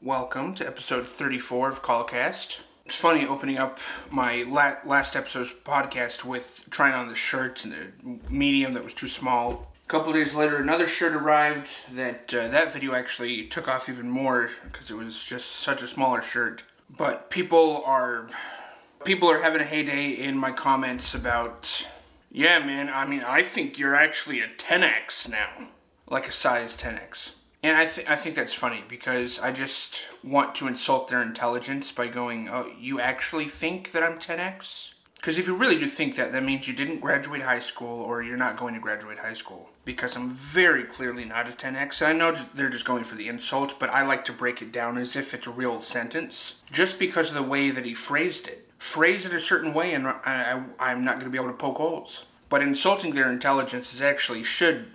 Welcome to episode 34 of Callcast. It's funny opening up my la- last episode's podcast with trying on the shirt and the medium that was too small. A couple days later, another shirt arrived that uh, that video actually took off even more because it was just such a smaller shirt. But people are people are having a heyday in my comments about yeah, man, I mean, I think you're actually a 10x now. Like a size 10x. And I, th- I think that's funny because I just want to insult their intelligence by going, oh, you actually think that I'm 10x? Because if you really do think that, that means you didn't graduate high school or you're not going to graduate high school. Because I'm very clearly not a 10x. I know they're just going for the insult, but I like to break it down as if it's a real sentence. Just because of the way that he phrased it. Phrase it a certain way and I, I, I'm not going to be able to poke holes. But insulting their intelligence is actually should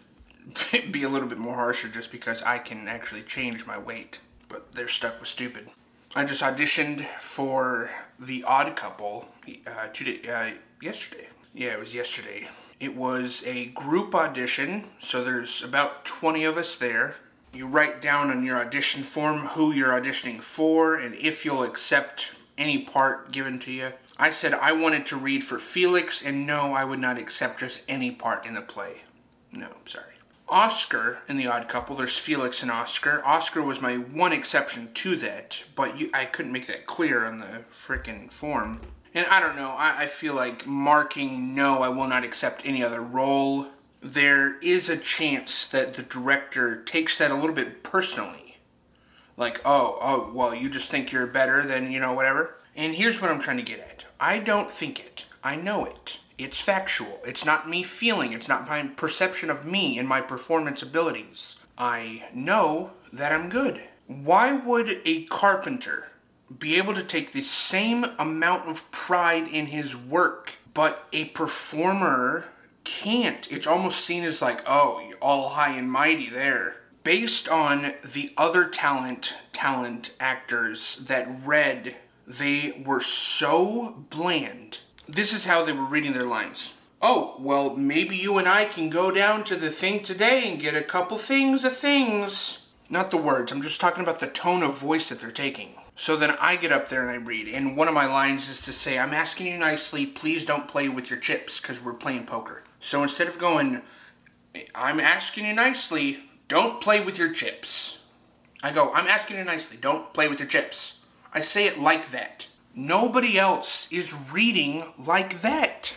be a little bit more harsher just because I can actually change my weight. But they're stuck with stupid. I just auditioned for The Odd Couple uh, today, uh, yesterday. Yeah, it was yesterday. It was a group audition, so there's about 20 of us there. You write down on your audition form who you're auditioning for and if you'll accept any part given to you. I said I wanted to read for Felix, and no, I would not accept just any part in the play. No, sorry. Oscar in The Odd Couple, there's Felix and Oscar. Oscar was my one exception to that, but you, I couldn't make that clear on the freaking form. And I don't know, I, I feel like marking no, I will not accept any other role. There is a chance that the director takes that a little bit personally. Like, oh, oh, well, you just think you're better than, you know, whatever. And here's what I'm trying to get at I don't think it, I know it. It's factual. It's not me feeling, it's not my perception of me and my performance abilities. I know that I'm good. Why would a carpenter be able to take the same amount of pride in his work, but a performer can't? It's almost seen as like, oh, you're all high and mighty there. Based on the other talent, talent actors that read, they were so bland this is how they were reading their lines. Oh, well, maybe you and I can go down to the thing today and get a couple things of things. Not the words, I'm just talking about the tone of voice that they're taking. So then I get up there and I read, and one of my lines is to say, I'm asking you nicely, please don't play with your chips, because we're playing poker. So instead of going, I'm asking you nicely, don't play with your chips. I go, I'm asking you nicely, don't play with your chips. I say it like that. Nobody else is reading like that,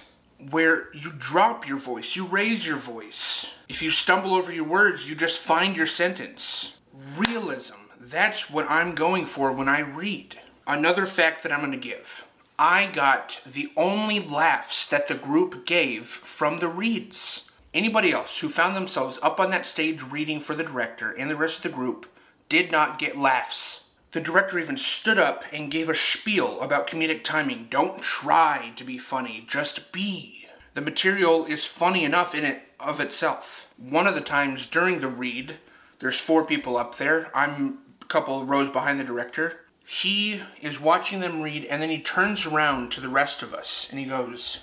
where you drop your voice, you raise your voice. If you stumble over your words, you just find your sentence. Realism. That's what I'm going for when I read. Another fact that I'm going to give. I got the only laughs that the group gave from the reads. Anybody else who found themselves up on that stage reading for the director and the rest of the group did not get laughs. The director even stood up and gave a spiel about comedic timing. Don't try to be funny, just be. The material is funny enough in it of itself. One of the times during the read, there's four people up there. I'm a couple rows behind the director. He is watching them read and then he turns around to the rest of us and he goes,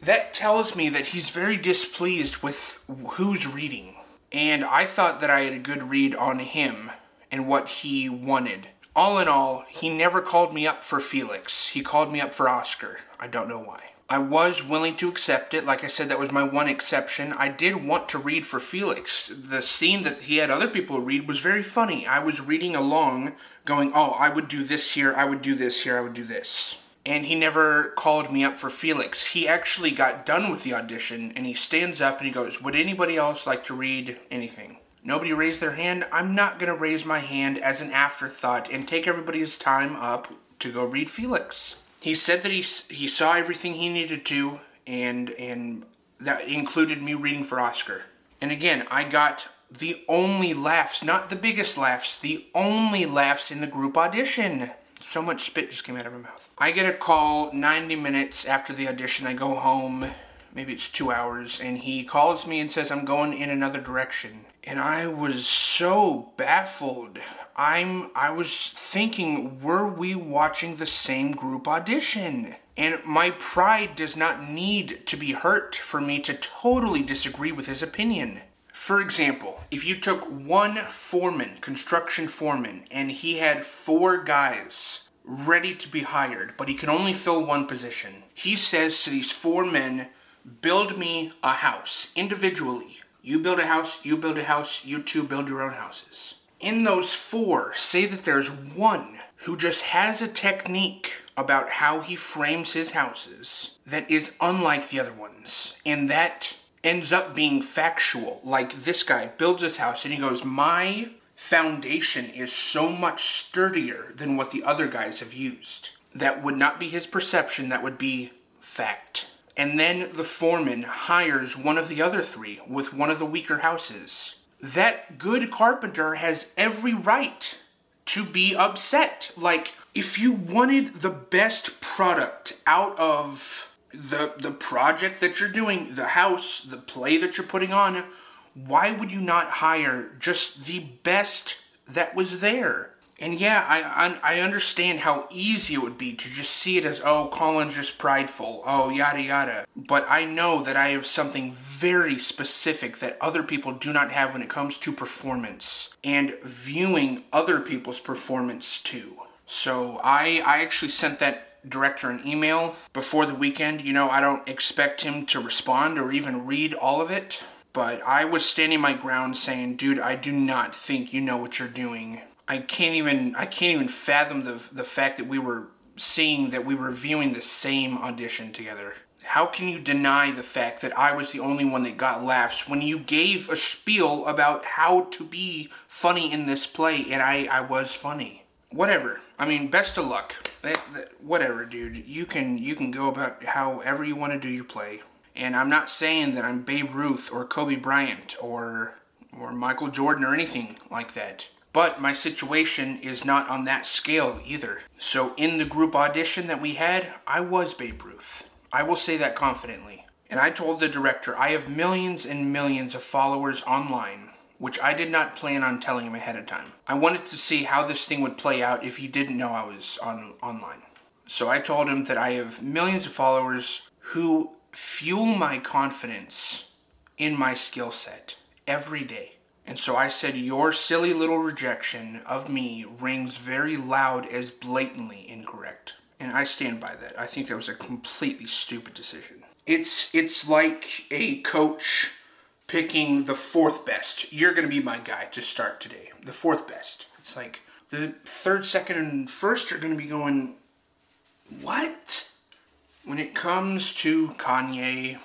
That tells me that he's very displeased with who's reading and I thought that I had a good read on him and what he wanted. All in all, he never called me up for Felix. He called me up for Oscar. I don't know why. I was willing to accept it. Like I said, that was my one exception. I did want to read for Felix. The scene that he had other people read was very funny. I was reading along, going, oh, I would do this here, I would do this here, I would do this and he never called me up for Felix. He actually got done with the audition and he stands up and he goes, Would anybody else like to read anything? Nobody raised their hand. I'm not going to raise my hand as an afterthought and take everybody's time up to go read Felix. He said that he, he saw everything he needed to and and that included me reading for Oscar. And again, I got the only laughs, not the biggest laughs, the only laughs in the group audition. So much spit just came out of my mouth. I get a call 90 minutes after the audition. I go home, maybe it's two hours, and he calls me and says I'm going in another direction. And I was so baffled. I'm I was thinking, were we watching the same group audition? And my pride does not need to be hurt for me to totally disagree with his opinion. For example, if you took one foreman, construction foreman, and he had four guys ready to be hired, but he can only fill one position, he says to these four men, Build me a house individually. You build a house, you build a house, you two build your own houses. In those four, say that there's one who just has a technique about how he frames his houses that is unlike the other ones. And that ends up being factual. Like this guy builds his house and he goes, My foundation is so much sturdier than what the other guys have used. That would not be his perception, that would be fact. And then the foreman hires one of the other three with one of the weaker houses. That good carpenter has every right to be upset. Like, if you wanted the best product out of the the project that you're doing, the house, the play that you're putting on, why would you not hire just the best that was there? And yeah, I, I, I understand how easy it would be to just see it as oh Colin's just prideful, oh yada yada. But I know that I have something very specific that other people do not have when it comes to performance and viewing other people's performance too. So I I actually sent that director an email before the weekend. You know, I don't expect him to respond or even read all of it, but I was standing my ground saying, "Dude, I do not think you know what you're doing." I can't even I can't even fathom the the fact that we were seeing that we were viewing the same audition together. How can you deny the fact that I was the only one that got laughs when you gave a spiel about how to be funny in this play and I, I was funny? Whatever. I mean, best of luck. Whatever, dude. You can you can go about however you want to do your play. And I'm not saying that I'm Babe Ruth or Kobe Bryant or or Michael Jordan or anything like that. But my situation is not on that scale either. So in the group audition that we had, I was Babe Ruth. I will say that confidently. And I told the director, I have millions and millions of followers online which I did not plan on telling him ahead of time. I wanted to see how this thing would play out if he didn't know I was on online. So I told him that I have millions of followers who fuel my confidence in my skill set every day. And so I said, Your silly little rejection of me rings very loud as blatantly incorrect. And I stand by that. I think that was a completely stupid decision. It's it's like a coach picking the fourth best. You're going to be my guy to start today. The fourth best. It's like the third, second, and first are going to be going, what? When it comes to Kanye,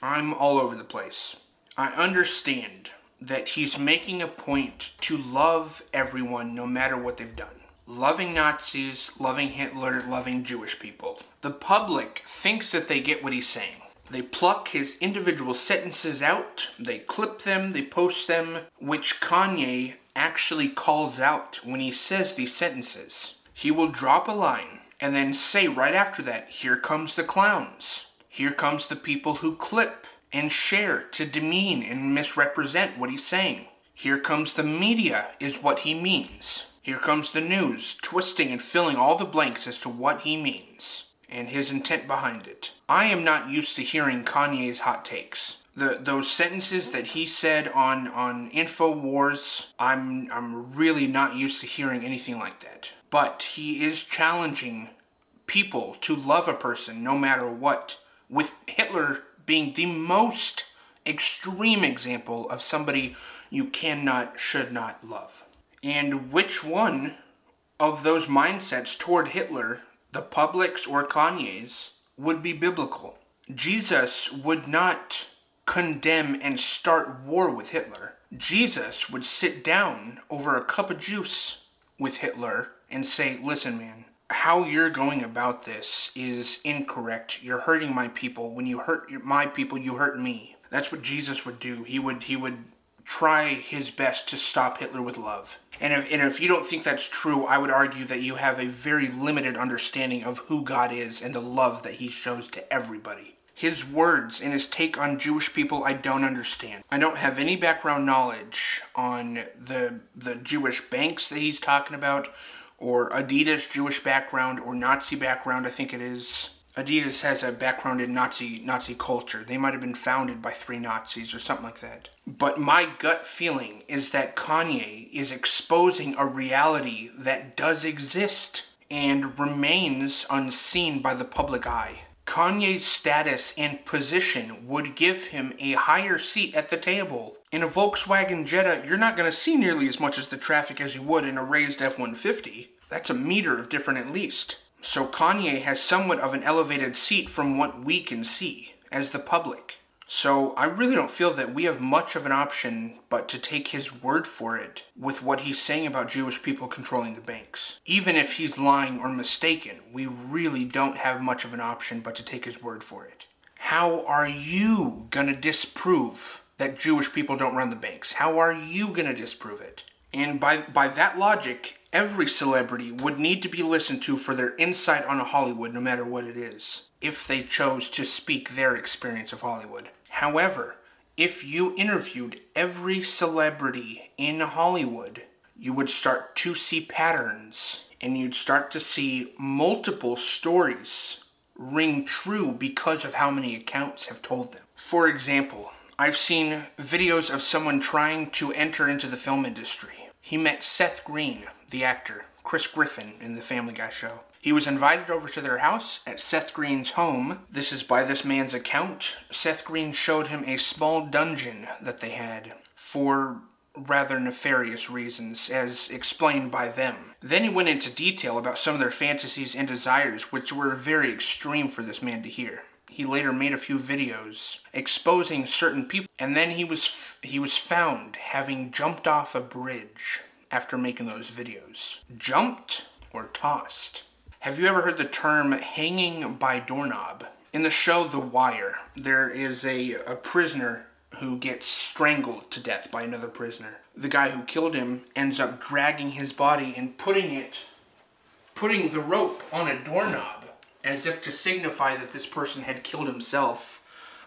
I'm all over the place. I understand that he's making a point to love everyone no matter what they've done. Loving Nazis, loving Hitler, loving Jewish people. The public thinks that they get what he's saying. They pluck his individual sentences out, they clip them, they post them, which Kanye actually calls out when he says these sentences. He will drop a line and then say right after that, Here comes the clowns. Here comes the people who clip and share to demean and misrepresent what he's saying. Here comes the media, is what he means. Here comes the news, twisting and filling all the blanks as to what he means and his intent behind it. I am not used to hearing Kanye's hot takes. The, those sentences that he said on on Infowars, I'm I'm really not used to hearing anything like that. But he is challenging people to love a person no matter what. With Hitler being the most extreme example of somebody you cannot should not love. And which one of those mindsets toward Hitler the public's or Kanye's, would be biblical. Jesus would not condemn and start war with Hitler. Jesus would sit down over a cup of juice with Hitler and say, Listen, man, how you're going about this is incorrect. You're hurting my people. When you hurt my people, you hurt me. That's what Jesus would do. He would he would try his best to stop Hitler with love. And if, and if you don't think that's true, I would argue that you have a very limited understanding of who God is and the love that he shows to everybody. His words and his take on Jewish people, I don't understand. I don't have any background knowledge on the the Jewish banks that he's talking about, or Adidas Jewish background, or Nazi background, I think it is. Adidas has a background in Nazi Nazi culture. They might have been founded by three Nazis or something like that. But my gut feeling is that Kanye is exposing a reality that does exist and remains unseen by the public eye. Kanye's status and position would give him a higher seat at the table. In a Volkswagen Jetta, you're not going to see nearly as much as the traffic as you would in a raised F 150. That's a meter of different at least. So Kanye has somewhat of an elevated seat from what we can see as the public. So I really don't feel that we have much of an option but to take his word for it with what he's saying about Jewish people controlling the banks. Even if he's lying or mistaken, we really don't have much of an option but to take his word for it. How are you going to disprove that Jewish people don't run the banks? How are you going to disprove it? And by, by that logic, every celebrity would need to be listened to for their insight on Hollywood, no matter what it is, if they chose to speak their experience of Hollywood. However, if you interviewed every celebrity in Hollywood, you would start to see patterns and you'd start to see multiple stories ring true because of how many accounts have told them. For example, I've seen videos of someone trying to enter into the film industry he met Seth Green, the actor, Chris Griffin in the Family Guy show. He was invited over to their house at Seth Green's home. This is by this man's account. Seth Green showed him a small dungeon that they had for rather nefarious reasons, as explained by them. Then he went into detail about some of their fantasies and desires, which were very extreme for this man to hear. He later made a few videos exposing certain people, and then he was f- he was found having jumped off a bridge after making those videos. Jumped or tossed? Have you ever heard the term hanging by doorknob? In the show The Wire, there is a, a prisoner who gets strangled to death by another prisoner. The guy who killed him ends up dragging his body and putting it, putting the rope on a doorknob as if to signify that this person had killed himself.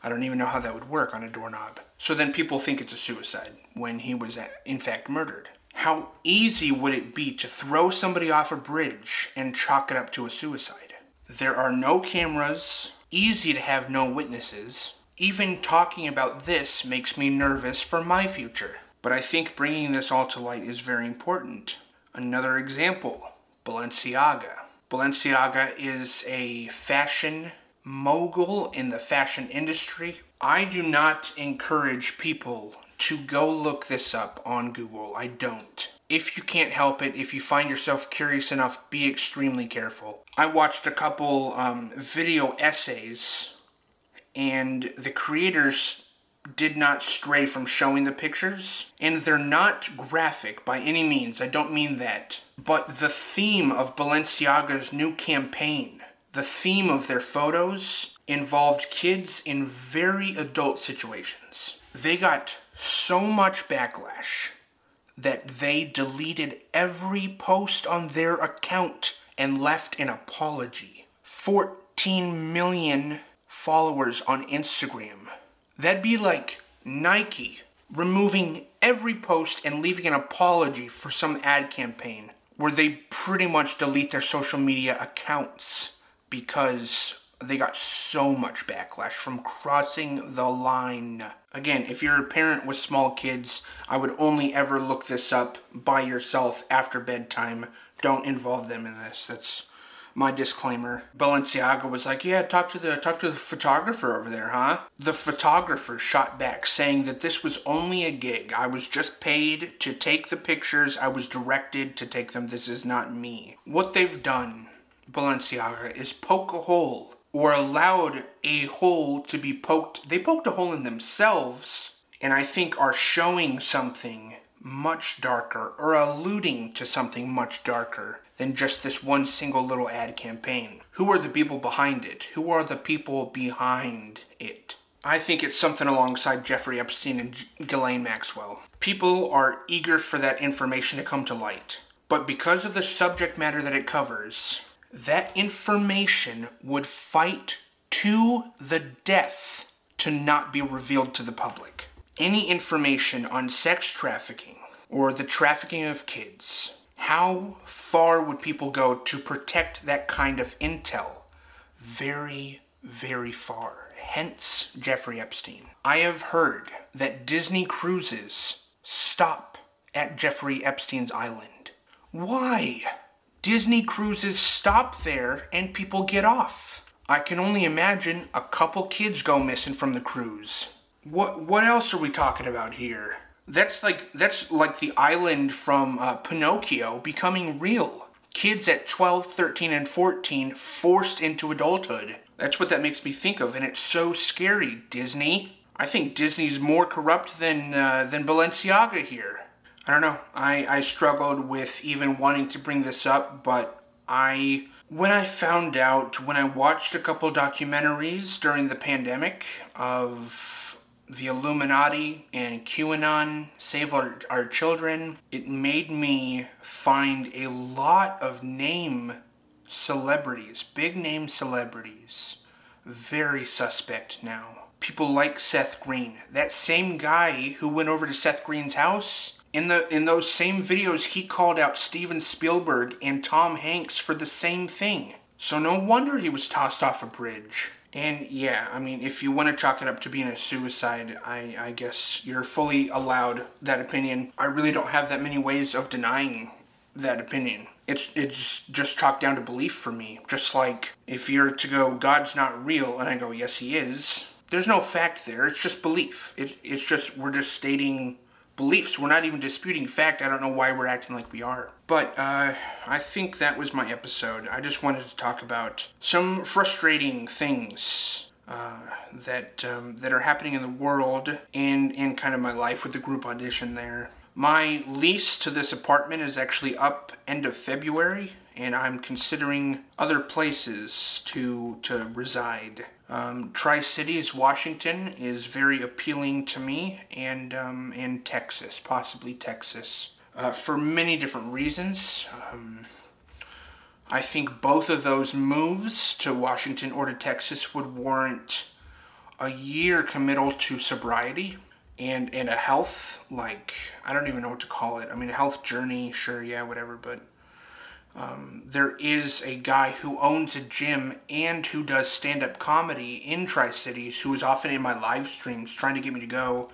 I don't even know how that would work on a doorknob. So then people think it's a suicide when he was in fact murdered. How easy would it be to throw somebody off a bridge and chalk it up to a suicide? There are no cameras, easy to have no witnesses. Even talking about this makes me nervous for my future. But I think bringing this all to light is very important. Another example Balenciaga. Balenciaga is a fashion mogul in the fashion industry. I do not encourage people to go look this up on Google. I don't. If you can't help it, if you find yourself curious enough, be extremely careful. I watched a couple um, video essays, and the creators did not stray from showing the pictures, and they're not graphic by any means. I don't mean that. But the theme of Balenciaga's new campaign, the theme of their photos, involved kids in very adult situations. They got so much backlash that they deleted every post on their account and left an apology. 14 million followers on Instagram That'd be like Nike removing every post and leaving an apology for some ad campaign where they pretty much delete their social media accounts because they got so much backlash from crossing the line. Again, if you're a parent with small kids, I would only ever look this up by yourself after bedtime. Don't involve them in this. That's my disclaimer. Balenciaga was like, "Yeah, talk to the talk to the photographer over there, huh?" The photographer shot back saying that this was only a gig. I was just paid to take the pictures. I was directed to take them. This is not me. What they've done, Balenciaga, is poke a hole or allowed a hole to be poked. They poked a hole in themselves and I think are showing something much darker or alluding to something much darker than just this one single little ad campaign. Who are the people behind it? Who are the people behind it? I think it's something alongside Jeffrey Epstein and Ghislaine Maxwell. People are eager for that information to come to light. But because of the subject matter that it covers, that information would fight to the death to not be revealed to the public. Any information on sex trafficking, or the trafficking of kids, how far would people go to protect that kind of intel? very, very far. Hence Jeffrey Epstein. I have heard that Disney cruises stop at Jeffrey Epstein's island. Why? Disney cruises stop there and people get off. I can only imagine a couple kids go missing from the cruise. What what else are we talking about here? That's like that's like the island from uh, Pinocchio becoming real. Kids at 12, 13 and 14 forced into adulthood. That's what that makes me think of and it's so scary, Disney. I think Disney's more corrupt than uh, than Balenciaga here. I don't know. I, I struggled with even wanting to bring this up, but I when I found out when I watched a couple documentaries during the pandemic of the Illuminati and QAnon, Save Our, Our Children, it made me find a lot of name celebrities, big name celebrities, very suspect now. People like Seth Green. That same guy who went over to Seth Green's house in the in those same videos he called out Steven Spielberg and Tom Hanks for the same thing. So no wonder he was tossed off a bridge. And yeah, I mean, if you want to chalk it up to being a suicide, I, I guess you're fully allowed that opinion. I really don't have that many ways of denying that opinion. It's it's just chalked down to belief for me. Just like if you're to go, God's not real, and I go, yes, he is. There's no fact there. It's just belief. It, it's just we're just stating beliefs. We're not even disputing fact. I don't know why we're acting like we are. But uh, I think that was my episode. I just wanted to talk about some frustrating things uh, that um, that are happening in the world and in kind of my life with the group audition there. My lease to this apartment is actually up end of February, and I'm considering other places to to reside. Um, Tri Cities, Washington, is very appealing to me, and um, and Texas, possibly Texas, uh, for many different reasons. Um, I think both of those moves to Washington or to Texas would warrant a year committal to sobriety and and a health like I don't even know what to call it. I mean, a health journey, sure, yeah, whatever, but um, there is a guy who owns a gym and who does stand up comedy in Tri Cities who is often in my live streams trying to get me to go.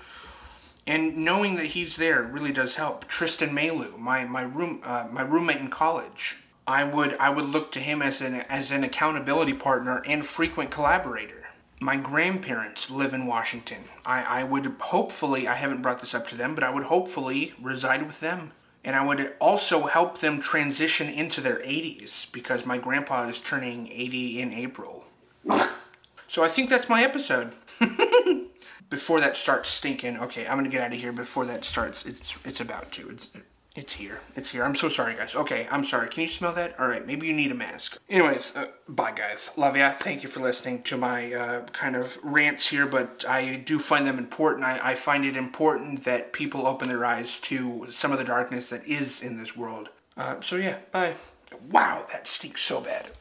And knowing that he's there really does help. Tristan Malu, my my room uh, my roommate in college, I would I would look to him as an as an accountability partner and frequent collaborator. My grandparents live in Washington. I, I would hopefully I haven't brought this up to them, but I would hopefully reside with them and I would also help them transition into their 80s because my grandpa is turning 80 in April. So I think that's my episode. before that starts stinking, okay, I'm gonna get out of here before that starts. It's it's about to. It's it's here. It's here. I'm so sorry, guys. Okay, I'm sorry. Can you smell that? All right, maybe you need a mask. Anyways, uh, bye, guys. Love ya. Thank you for listening to my uh, kind of rants here, but I do find them important. I, I find it important that people open their eyes to some of the darkness that is in this world. Uh, so, yeah, bye. Wow, that stinks so bad.